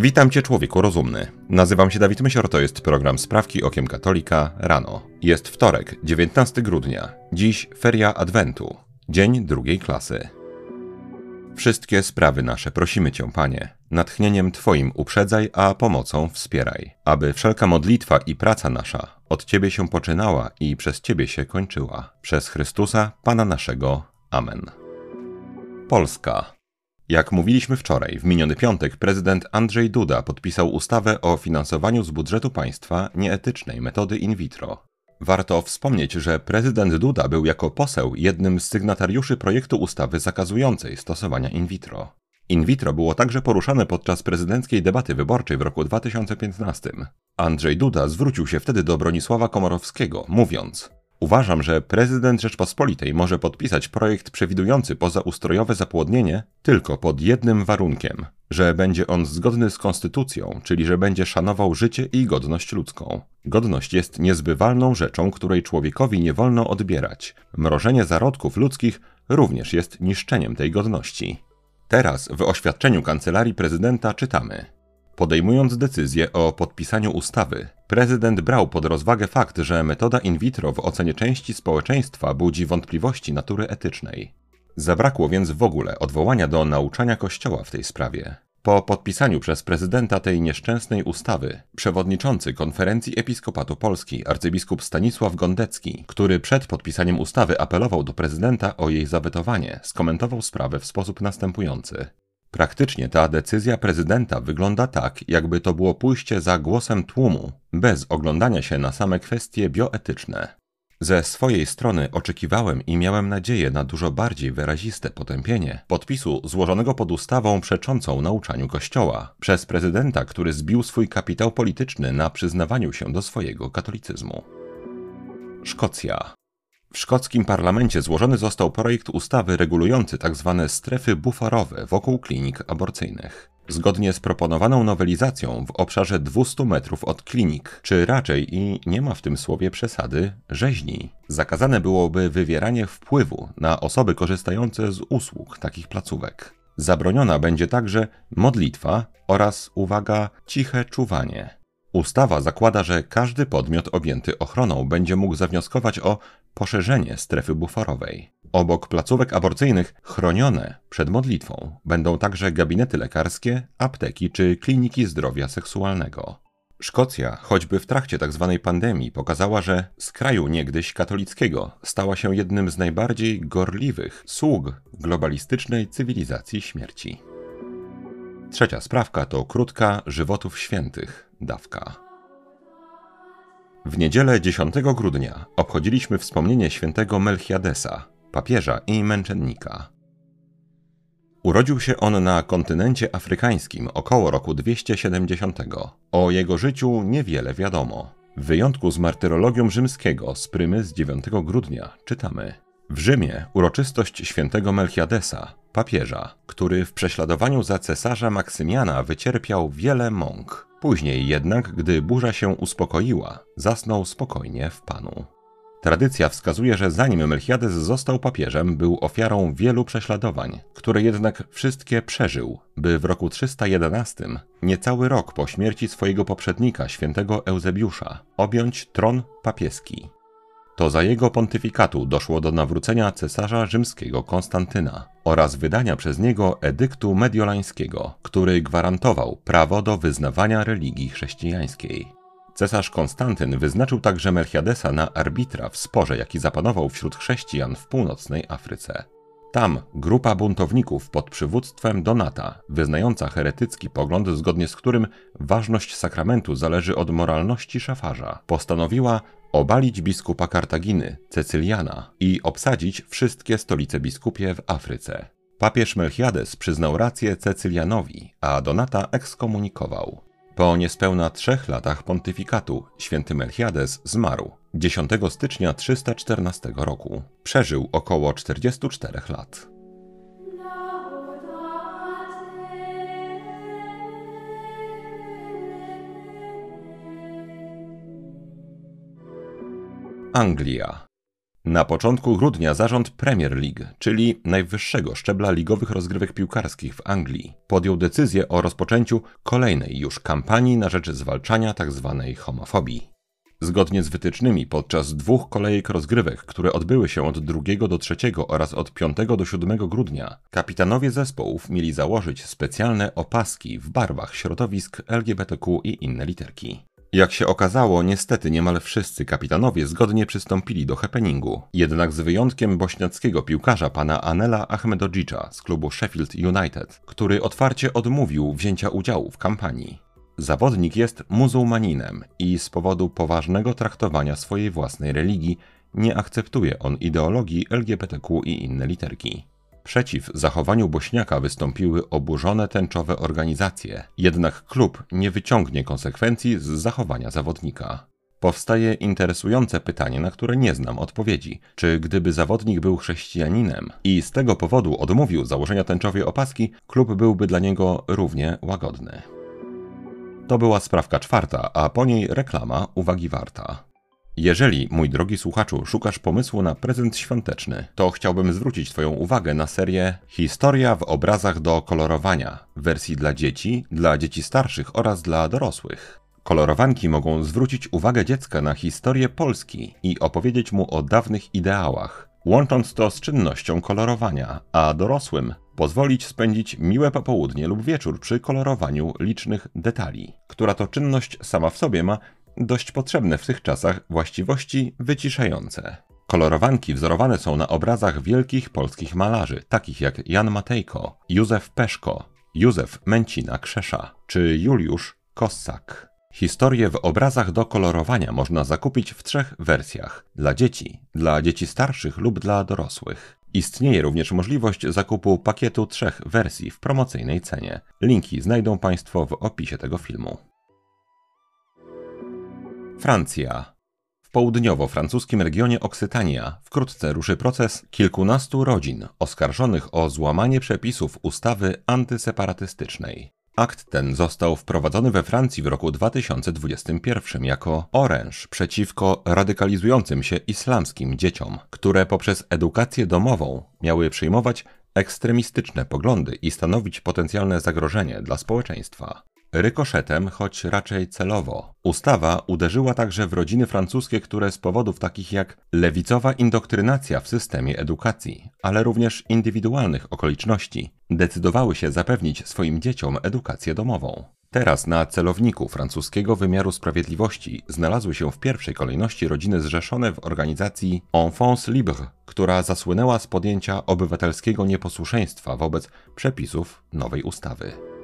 Witam Cię, człowieku rozumny. Nazywam się Dawid Mysior, to jest program Sprawki Okiem Katolika rano. Jest wtorek, 19 grudnia. Dziś feria Adwentu, dzień drugiej klasy. Wszystkie sprawy nasze prosimy Cię, Panie. Natchnieniem Twoim uprzedzaj, a pomocą wspieraj, aby wszelka modlitwa i praca nasza od Ciebie się poczynała i przez Ciebie się kończyła. Przez Chrystusa, Pana naszego. Amen. Polska. Jak mówiliśmy wczoraj, w miniony piątek prezydent Andrzej Duda podpisał ustawę o finansowaniu z budżetu państwa nieetycznej metody in vitro. Warto wspomnieć, że prezydent Duda był jako poseł jednym z sygnatariuszy projektu ustawy zakazującej stosowania in vitro. In vitro było także poruszane podczas prezydenckiej debaty wyborczej w roku 2015. Andrzej Duda zwrócił się wtedy do Bronisława Komorowskiego, mówiąc: Uważam, że prezydent Rzeczpospolitej może podpisać projekt przewidujący pozaustrojowe zapłodnienie tylko pod jednym warunkiem, że będzie on zgodny z konstytucją, czyli że będzie szanował życie i godność ludzką. Godność jest niezbywalną rzeczą, której człowiekowi nie wolno odbierać. Mrożenie zarodków ludzkich również jest niszczeniem tej godności. Teraz w oświadczeniu kancelarii prezydenta czytamy: Podejmując decyzję o podpisaniu ustawy, prezydent brał pod rozwagę fakt, że metoda in vitro w ocenie części społeczeństwa budzi wątpliwości natury etycznej. Zabrakło więc w ogóle odwołania do nauczania Kościoła w tej sprawie. Po podpisaniu przez prezydenta tej nieszczęsnej ustawy, przewodniczący konferencji Episkopatu Polski, arcybiskup Stanisław Gondecki, który przed podpisaniem ustawy apelował do prezydenta o jej zawetowanie, skomentował sprawę w sposób następujący. Praktycznie ta decyzja prezydenta wygląda tak, jakby to było pójście za głosem tłumu, bez oglądania się na same kwestie bioetyczne. Ze swojej strony oczekiwałem i miałem nadzieję na dużo bardziej wyraziste potępienie podpisu złożonego pod ustawą przeczącą nauczaniu Kościoła przez prezydenta, który zbił swój kapitał polityczny na przyznawaniu się do swojego katolicyzmu. Szkocja. W szkockim parlamencie złożony został projekt ustawy regulujący tzw. Tak strefy buforowe wokół klinik aborcyjnych. Zgodnie z proponowaną nowelizacją w obszarze 200 metrów od klinik, czy raczej i nie ma w tym słowie przesady, rzeźni, zakazane byłoby wywieranie wpływu na osoby korzystające z usług takich placówek. Zabroniona będzie także modlitwa oraz, uwaga, ciche czuwanie. Ustawa zakłada, że każdy podmiot objęty ochroną będzie mógł zawnioskować o poszerzenie strefy buforowej. Obok placówek aborcyjnych chronione przed modlitwą będą także gabinety lekarskie, apteki czy kliniki zdrowia seksualnego. Szkocja, choćby w trakcie tzw. Tak pandemii, pokazała, że z kraju niegdyś katolickiego stała się jednym z najbardziej gorliwych sług globalistycznej cywilizacji śmierci. Trzecia sprawka to krótka żywotów świętych dawka. W niedzielę 10 grudnia obchodziliśmy wspomnienie świętego Melchiadesa, papieża i męczennika. Urodził się on na kontynencie afrykańskim około roku 270. O jego życiu niewiele wiadomo. W wyjątku z martyrologium rzymskiego z prymy z 9 grudnia czytamy w Rzymie uroczystość świętego Melchiadesa, papieża, który w prześladowaniu za cesarza Maksymiana wycierpiał wiele mąk. Później jednak, gdy burza się uspokoiła, zasnął spokojnie w Panu. Tradycja wskazuje, że zanim Melchiades został papieżem, był ofiarą wielu prześladowań, które jednak wszystkie przeżył, by w roku 311, niecały rok po śmierci swojego poprzednika, świętego Eusebiusza, objąć tron papieski. To za jego pontyfikatu doszło do nawrócenia cesarza rzymskiego Konstantyna oraz wydania przez niego edyktu mediolańskiego, który gwarantował prawo do wyznawania religii chrześcijańskiej. Cesarz Konstantyn wyznaczył także Melchiadesa na arbitra w sporze, jaki zapanował wśród chrześcijan w północnej Afryce. Tam grupa buntowników pod przywództwem Donata, wyznająca heretycki pogląd, zgodnie z którym ważność sakramentu zależy od moralności szafarza, postanowiła obalić biskupa Kartaginy, Cecyliana i obsadzić wszystkie stolice biskupie w Afryce. Papież Melchiades przyznał rację Cecylianowi, a Donata ekskomunikował. Po niespełna trzech latach pontyfikatu święty Melchiades zmarł 10 stycznia 314 roku. Przeżył około 44 lat. Anglia. Na początku grudnia zarząd Premier League, czyli najwyższego szczebla ligowych rozgrywek piłkarskich w Anglii, podjął decyzję o rozpoczęciu kolejnej już kampanii na rzecz zwalczania tzw. Tak homofobii. Zgodnie z wytycznymi podczas dwóch kolejek rozgrywek, które odbyły się od 2 do 3 oraz od 5 do 7 grudnia, kapitanowie zespołów mieli założyć specjalne opaski w barwach środowisk LGBTQ i inne literki. Jak się okazało, niestety niemal wszyscy kapitanowie zgodnie przystąpili do happeningu, jednak z wyjątkiem bośniackiego piłkarza pana Anela Ahmedogicza z klubu Sheffield United, który otwarcie odmówił wzięcia udziału w kampanii. Zawodnik jest muzułmaninem i z powodu poważnego traktowania swojej własnej religii nie akceptuje on ideologii LGBTQ i inne literki. Przeciw zachowaniu Bośniaka wystąpiły oburzone tęczowe organizacje, jednak klub nie wyciągnie konsekwencji z zachowania zawodnika. Powstaje interesujące pytanie, na które nie znam odpowiedzi. Czy gdyby zawodnik był chrześcijaninem i z tego powodu odmówił założenia tęczowej opaski, klub byłby dla niego równie łagodny? To była sprawka czwarta, a po niej reklama uwagi warta. Jeżeli, mój drogi słuchaczu, szukasz pomysłu na prezent świąteczny, to chciałbym zwrócić Twoją uwagę na serię Historia w obrazach do kolorowania, wersji dla dzieci, dla dzieci starszych oraz dla dorosłych. Kolorowanki mogą zwrócić uwagę dziecka na historię Polski i opowiedzieć mu o dawnych ideałach, łącząc to z czynnością kolorowania, a dorosłym pozwolić spędzić miłe popołudnie lub wieczór przy kolorowaniu licznych detali, która to czynność sama w sobie ma dość potrzebne w tych czasach właściwości wyciszające. Kolorowanki wzorowane są na obrazach wielkich polskich malarzy, takich jak Jan Matejko, Józef Peszko, Józef Męcina Krzesza czy Juliusz Kossak. Historię w obrazach do kolorowania można zakupić w trzech wersjach: dla dzieci, dla dzieci starszych lub dla dorosłych. Istnieje również możliwość zakupu pakietu trzech wersji w promocyjnej cenie. Linki znajdą Państwo w opisie tego filmu. Francja. W południowo-francuskim regionie Oksytania wkrótce ruszy proces kilkunastu rodzin oskarżonych o złamanie przepisów ustawy antyseparatystycznej. Akt ten został wprowadzony we Francji w roku 2021 jako oręż przeciwko radykalizującym się islamskim dzieciom, które poprzez edukację domową miały przyjmować ekstremistyczne poglądy i stanowić potencjalne zagrożenie dla społeczeństwa. Rykoszetem, choć raczej celowo. Ustawa uderzyła także w rodziny francuskie, które z powodów takich jak lewicowa indoktrynacja w systemie edukacji, ale również indywidualnych okoliczności, decydowały się zapewnić swoim dzieciom edukację domową. Teraz na celowniku francuskiego wymiaru sprawiedliwości znalazły się w pierwszej kolejności rodziny zrzeszone w organizacji Enfance Libre, która zasłynęła z podjęcia obywatelskiego nieposłuszeństwa wobec przepisów nowej ustawy.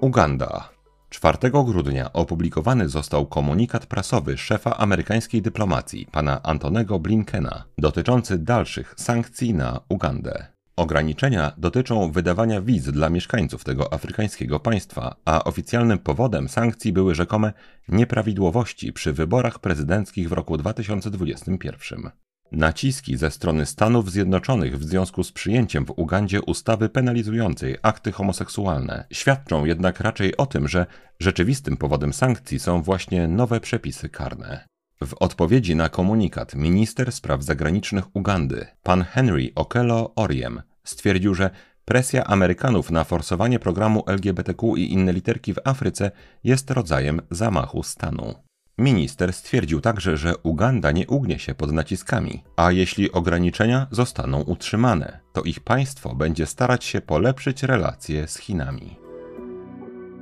Uganda. 4 grudnia opublikowany został komunikat prasowy szefa amerykańskiej dyplomacji, pana Antonego Blinkena, dotyczący dalszych sankcji na Ugandę. Ograniczenia dotyczą wydawania wiz dla mieszkańców tego afrykańskiego państwa, a oficjalnym powodem sankcji były rzekome nieprawidłowości przy wyborach prezydenckich w roku 2021. Naciski ze strony Stanów Zjednoczonych w związku z przyjęciem w Ugandzie ustawy penalizującej akty homoseksualne świadczą jednak raczej o tym, że rzeczywistym powodem sankcji są właśnie nowe przepisy karne. W odpowiedzi na komunikat minister spraw zagranicznych Ugandy, pan Henry Okello Oriem, stwierdził, że presja Amerykanów na forsowanie programu LGBTQ i inne literki w Afryce jest rodzajem zamachu stanu. Minister stwierdził także, że Uganda nie ugnie się pod naciskami, a jeśli ograniczenia zostaną utrzymane, to ich państwo będzie starać się polepszyć relacje z Chinami.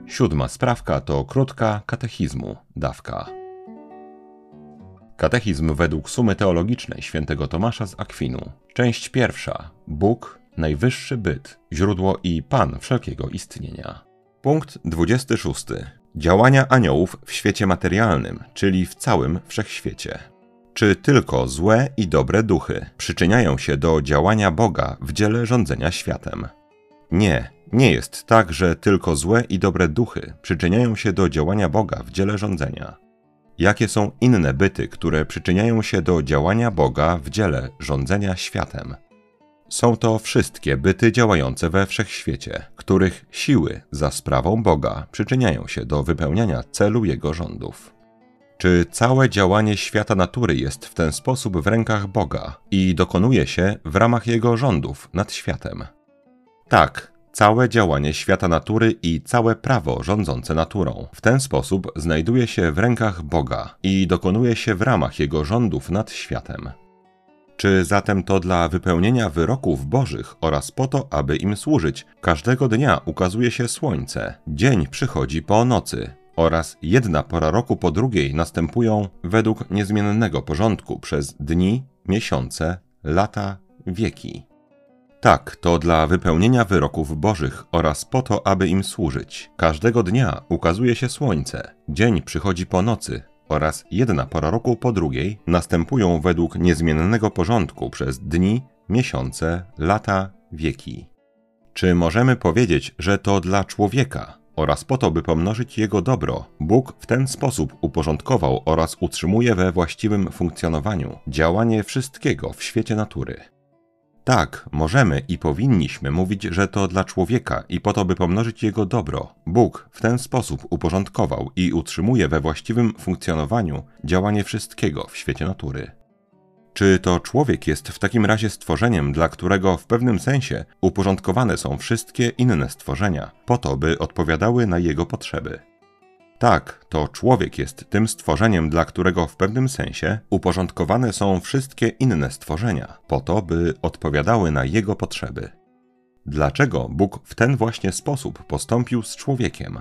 Siódma sprawka to krótka katechizmu, dawka. Katechizm według sumy teologicznej świętego Tomasza z Akwinu. Część pierwsza. Bóg, najwyższy byt, źródło i Pan wszelkiego istnienia. Punkt 26. Działania aniołów w świecie materialnym, czyli w całym wszechświecie. Czy tylko złe i dobre duchy przyczyniają się do działania Boga w dziele rządzenia światem? Nie, nie jest tak, że tylko złe i dobre duchy przyczyniają się do działania Boga w dziele rządzenia. Jakie są inne byty, które przyczyniają się do działania Boga w dziele rządzenia światem? Są to wszystkie byty działające we wszechświecie, których siły za sprawą Boga przyczyniają się do wypełniania celu Jego rządów. Czy całe działanie świata natury jest w ten sposób w rękach Boga i dokonuje się w ramach Jego rządów nad światem? Tak, całe działanie świata natury i całe prawo rządzące naturą w ten sposób znajduje się w rękach Boga i dokonuje się w ramach Jego rządów nad światem. Czy zatem to dla wypełnienia wyroków Bożych oraz po to, aby im służyć, każdego dnia ukazuje się słońce, dzień przychodzi po nocy, oraz jedna pora roku po drugiej następują według niezmiennego porządku przez dni, miesiące, lata, wieki. Tak, to dla wypełnienia wyroków Bożych oraz po to, aby im służyć. Każdego dnia ukazuje się słońce, dzień przychodzi po nocy, oraz jedna pora roku po drugiej następują według niezmiennego porządku przez dni, miesiące, lata, wieki. Czy możemy powiedzieć, że to dla człowieka oraz po to, by pomnożyć jego dobro, Bóg w ten sposób uporządkował oraz utrzymuje we właściwym funkcjonowaniu działanie wszystkiego w świecie natury? Tak, możemy i powinniśmy mówić, że to dla człowieka i po to, by pomnożyć jego dobro. Bóg w ten sposób uporządkował i utrzymuje we właściwym funkcjonowaniu działanie wszystkiego w świecie natury. Czy to człowiek jest w takim razie stworzeniem, dla którego w pewnym sensie uporządkowane są wszystkie inne stworzenia, po to, by odpowiadały na jego potrzeby? Tak, to człowiek jest tym stworzeniem, dla którego w pewnym sensie uporządkowane są wszystkie inne stworzenia, po to, by odpowiadały na jego potrzeby. Dlaczego Bóg w ten właśnie sposób postąpił z człowiekiem?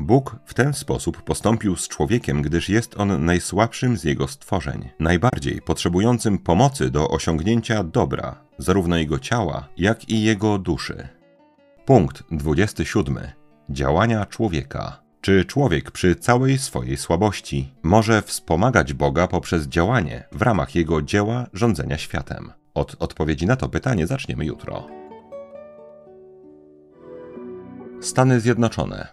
Bóg w ten sposób postąpił z człowiekiem, gdyż jest on najsłabszym z jego stworzeń, najbardziej potrzebującym pomocy do osiągnięcia dobra, zarówno jego ciała, jak i jego duszy. Punkt 27. Działania człowieka. Czy człowiek przy całej swojej słabości może wspomagać Boga poprzez działanie w ramach jego dzieła rządzenia światem? Od odpowiedzi na to pytanie zaczniemy jutro. Stany Zjednoczone.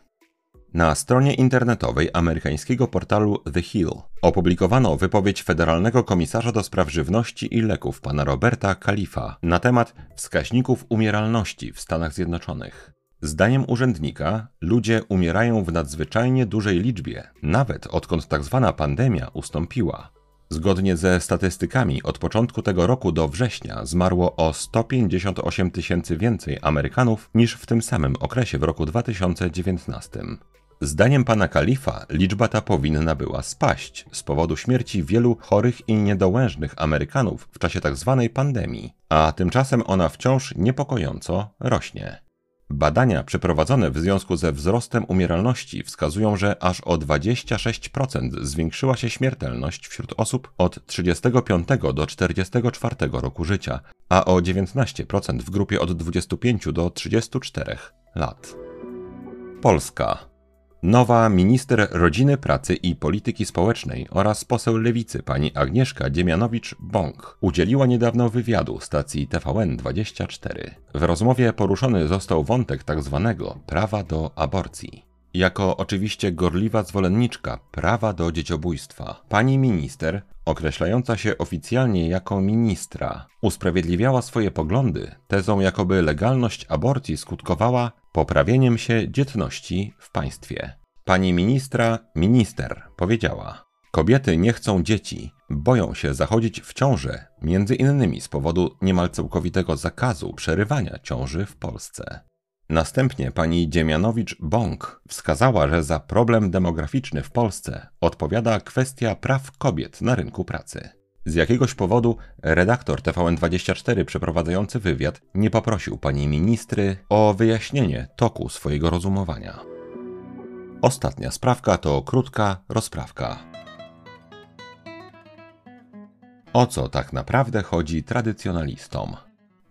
Na stronie internetowej amerykańskiego portalu The Hill opublikowano wypowiedź federalnego komisarza do spraw żywności i leków pana Roberta Kalifa na temat wskaźników umieralności w Stanach Zjednoczonych. Zdaniem urzędnika, ludzie umierają w nadzwyczajnie dużej liczbie, nawet odkąd tzw. Tak pandemia ustąpiła. Zgodnie ze statystykami, od początku tego roku do września zmarło o 158 tysięcy więcej Amerykanów niż w tym samym okresie w roku 2019. Zdaniem pana Kalifa liczba ta powinna była spaść z powodu śmierci wielu chorych i niedołężnych Amerykanów w czasie tzw. Tak pandemii, a tymczasem ona wciąż niepokojąco rośnie. Badania przeprowadzone w związku ze wzrostem umieralności wskazują, że aż o 26% zwiększyła się śmiertelność wśród osób od 35 do 44 roku życia, a o 19% w grupie od 25 do 34 lat. Polska Nowa minister rodziny, pracy i polityki społecznej oraz poseł lewicy pani Agnieszka Dziemianowicz-Bąk udzieliła niedawno wywiadu stacji TVN24. W rozmowie poruszony został wątek tzw. Tak prawa do aborcji. Jako oczywiście gorliwa zwolenniczka prawa do dzieciobójstwa, pani minister, określająca się oficjalnie jako ministra, usprawiedliwiała swoje poglądy tezą, jakoby legalność aborcji skutkowała poprawieniem się dzietności w państwie. Pani ministra, minister powiedziała: Kobiety nie chcą dzieci, boją się zachodzić w ciążę, między innymi z powodu niemal całkowitego zakazu przerywania ciąży w Polsce. Następnie pani Dziemianowicz-Bąk wskazała, że za problem demograficzny w Polsce odpowiada kwestia praw kobiet na rynku pracy. Z jakiegoś powodu redaktor TVN24 przeprowadzający wywiad nie poprosił pani ministry o wyjaśnienie toku swojego rozumowania. Ostatnia sprawka to krótka rozprawka. O co tak naprawdę chodzi tradycjonalistom?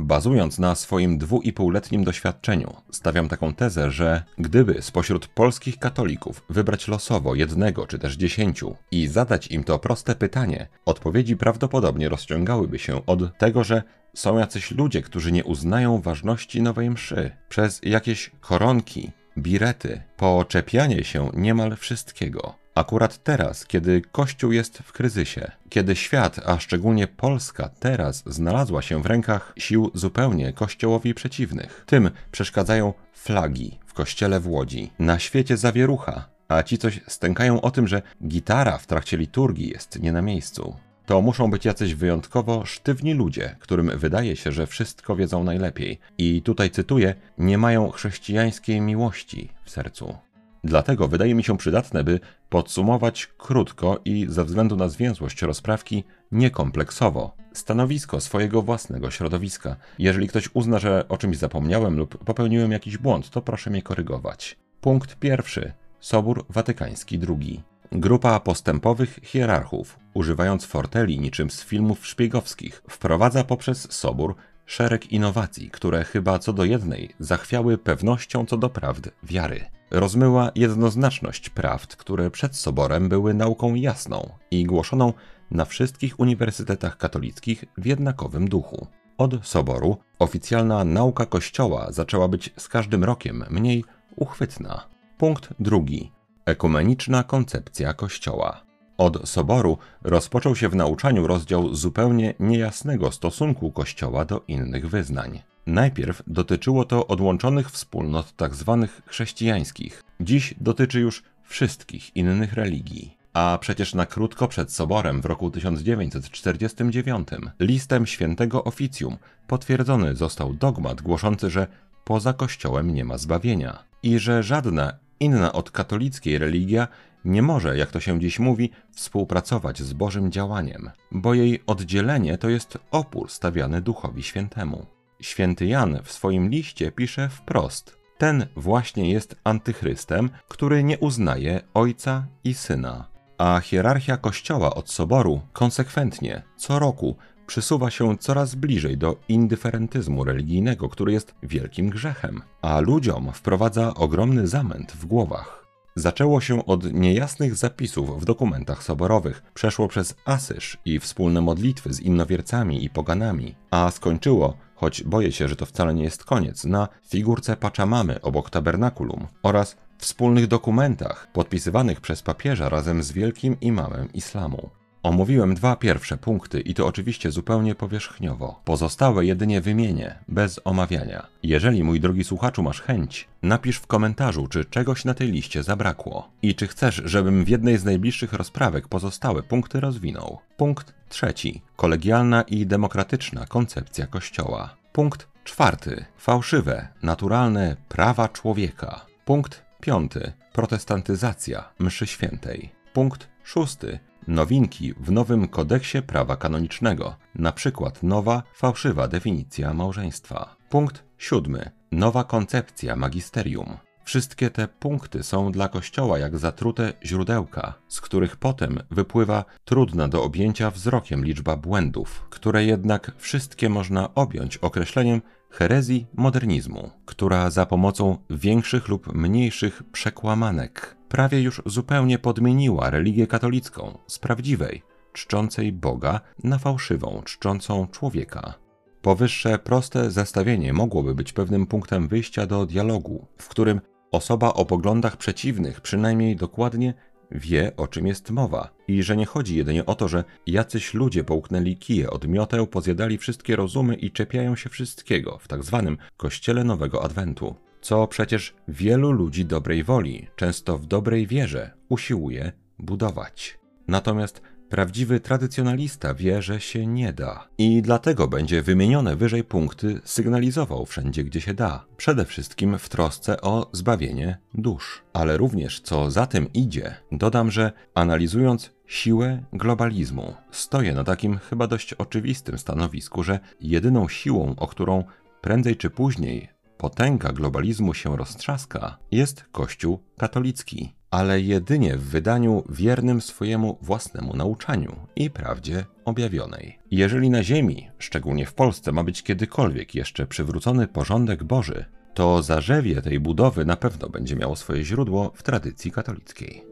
Bazując na swoim dwuipółletnim doświadczeniu, stawiam taką tezę, że gdyby spośród polskich katolików wybrać losowo jednego czy też dziesięciu i zadać im to proste pytanie, odpowiedzi prawdopodobnie rozciągałyby się od tego, że są jacyś ludzie, którzy nie uznają ważności nowej mszy przez jakieś koronki, birety, poczepianie się niemal wszystkiego. Akurat teraz, kiedy Kościół jest w kryzysie, kiedy świat, a szczególnie Polska teraz znalazła się w rękach sił zupełnie Kościołowi przeciwnych. Tym przeszkadzają flagi w kościele w Łodzi. Na świecie zawierucha, a ci coś stękają o tym, że gitara w trakcie liturgii jest nie na miejscu. To muszą być jacyś wyjątkowo sztywni ludzie, którym wydaje się, że wszystko wiedzą najlepiej. I tutaj cytuję: Nie mają chrześcijańskiej miłości w sercu. Dlatego wydaje mi się przydatne, by podsumować krótko i ze względu na zwięzłość rozprawki niekompleksowo stanowisko swojego własnego środowiska. Jeżeli ktoś uzna, że o czymś zapomniałem lub popełniłem jakiś błąd, to proszę mnie korygować. Punkt pierwszy. Sobór Watykański II. Grupa postępowych hierarchów, używając forteli niczym z filmów szpiegowskich, wprowadza poprzez sobór szereg innowacji, które chyba co do jednej zachwiały pewnością co do prawd wiary. Rozmyła jednoznaczność prawd, które przed soborem były nauką jasną i głoszoną na wszystkich uniwersytetach katolickich w jednakowym duchu. Od soboru oficjalna nauka Kościoła zaczęła być z każdym rokiem mniej uchwytna. Punkt drugi. Ekumeniczna koncepcja Kościoła. Od soboru rozpoczął się w nauczaniu rozdział zupełnie niejasnego stosunku Kościoła do innych wyznań. Najpierw dotyczyło to odłączonych wspólnot tzw. Tak chrześcijańskich. Dziś dotyczy już wszystkich innych religii. A przecież na krótko przed soborem w roku 1949 listem świętego oficjum potwierdzony został dogmat głoszący, że poza Kościołem nie ma zbawienia i że żadna inna od katolickiej religia nie może, jak to się dziś mówi, współpracować z Bożym działaniem, bo jej oddzielenie to jest opór stawiany Duchowi Świętemu. Święty Jan w swoim liście pisze wprost: Ten właśnie jest antychrystem, który nie uznaje Ojca i Syna. A hierarchia Kościoła od soboru konsekwentnie, co roku, przysuwa się coraz bliżej do indyferentyzmu religijnego, który jest wielkim grzechem, a ludziom wprowadza ogromny zamęt w głowach. Zaczęło się od niejasnych zapisów w dokumentach soborowych, przeszło przez asyż i wspólne modlitwy z innowiercami i poganami, a skończyło, choć boję się, że to wcale nie jest koniec, na figurce Pachamamy obok tabernakulum oraz wspólnych dokumentach podpisywanych przez papieża razem z wielkim imamem islamu. Omówiłem dwa pierwsze punkty i to oczywiście zupełnie powierzchniowo. Pozostałe jedynie wymienię, bez omawiania. Jeżeli, mój drogi słuchaczu, masz chęć, napisz w komentarzu, czy czegoś na tej liście zabrakło i czy chcesz, żebym w jednej z najbliższych rozprawek pozostałe punkty rozwinął. Punkt trzeci. Kolegialna i demokratyczna koncepcja Kościoła. Punkt czwarty. Fałszywe, naturalne prawa człowieka. Punkt piąty. Protestantyzacja mszy świętej. Punkt szósty Nowinki w nowym kodeksie prawa kanonicznego, przykład nowa, fałszywa definicja małżeństwa. Punkt siódmy. Nowa koncepcja magisterium. Wszystkie te punkty są dla Kościoła jak zatrute źródełka, z których potem wypływa trudna do objęcia wzrokiem liczba błędów, które jednak wszystkie można objąć określeniem herezji modernizmu, która za pomocą większych lub mniejszych przekłamanek prawie już zupełnie podmieniła religię katolicką z prawdziwej, czczącej Boga na fałszywą, czczącą człowieka. Powyższe proste zestawienie mogłoby być pewnym punktem wyjścia do dialogu, w którym osoba o poglądach przeciwnych przynajmniej dokładnie wie, o czym jest mowa i że nie chodzi jedynie o to, że jacyś ludzie połknęli kije od mioteł, pozjadali wszystkie rozumy i czepiają się wszystkiego w tak zwanym kościele Nowego Adwentu co przecież wielu ludzi dobrej woli, często w dobrej wierze, usiłuje budować. Natomiast prawdziwy tradycjonalista wie, że się nie da. I dlatego będzie wymienione wyżej punkty sygnalizował wszędzie, gdzie się da. Przede wszystkim w trosce o zbawienie dusz. Ale również, co za tym idzie, dodam, że analizując siłę globalizmu, stoję na takim chyba dość oczywistym stanowisku, że jedyną siłą, o którą prędzej czy później potęga globalizmu się roztrzaska, jest Kościół katolicki, ale jedynie w wydaniu wiernym swojemu własnemu nauczaniu i prawdzie objawionej. Jeżeli na Ziemi, szczególnie w Polsce, ma być kiedykolwiek jeszcze przywrócony porządek Boży, to zarzewie tej budowy na pewno będzie miało swoje źródło w tradycji katolickiej.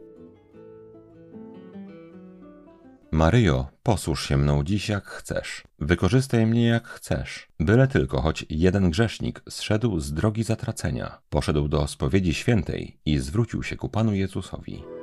Maryjo, posłuż się mną dziś jak chcesz. Wykorzystaj mnie jak chcesz. Byle tylko choć jeden grzesznik zszedł z drogi zatracenia, poszedł do spowiedzi świętej i zwrócił się ku Panu Jezusowi.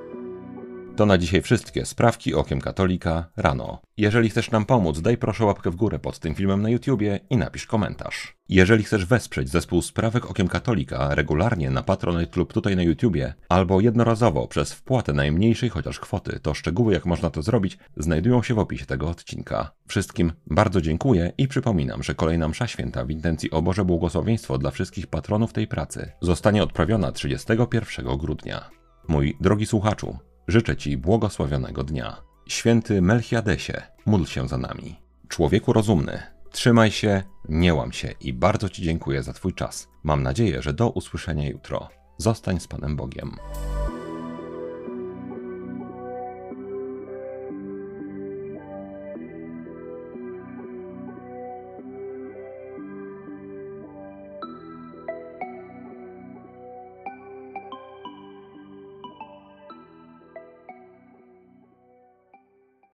To na dzisiaj wszystkie sprawki okiem katolika rano. Jeżeli chcesz nam pomóc, daj proszę łapkę w górę pod tym filmem na YouTubie i napisz komentarz. Jeżeli chcesz wesprzeć zespół Sprawek Okiem Katolika regularnie na Patronite lub tutaj na YouTubie, albo jednorazowo przez wpłatę najmniejszej chociaż kwoty, to szczegóły jak można to zrobić znajdują się w opisie tego odcinka. Wszystkim bardzo dziękuję i przypominam, że kolejna msza święta w intencji o Boże błogosławieństwo dla wszystkich patronów tej pracy zostanie odprawiona 31 grudnia. Mój drogi słuchaczu, życzę Ci błogosławionego dnia. Święty Melchiadesie, módl się za nami. Człowieku rozumny, trzymaj się, nie łam się i bardzo Ci dziękuję za Twój czas. Mam nadzieję, że do usłyszenia jutro. Zostań z Panem Bogiem.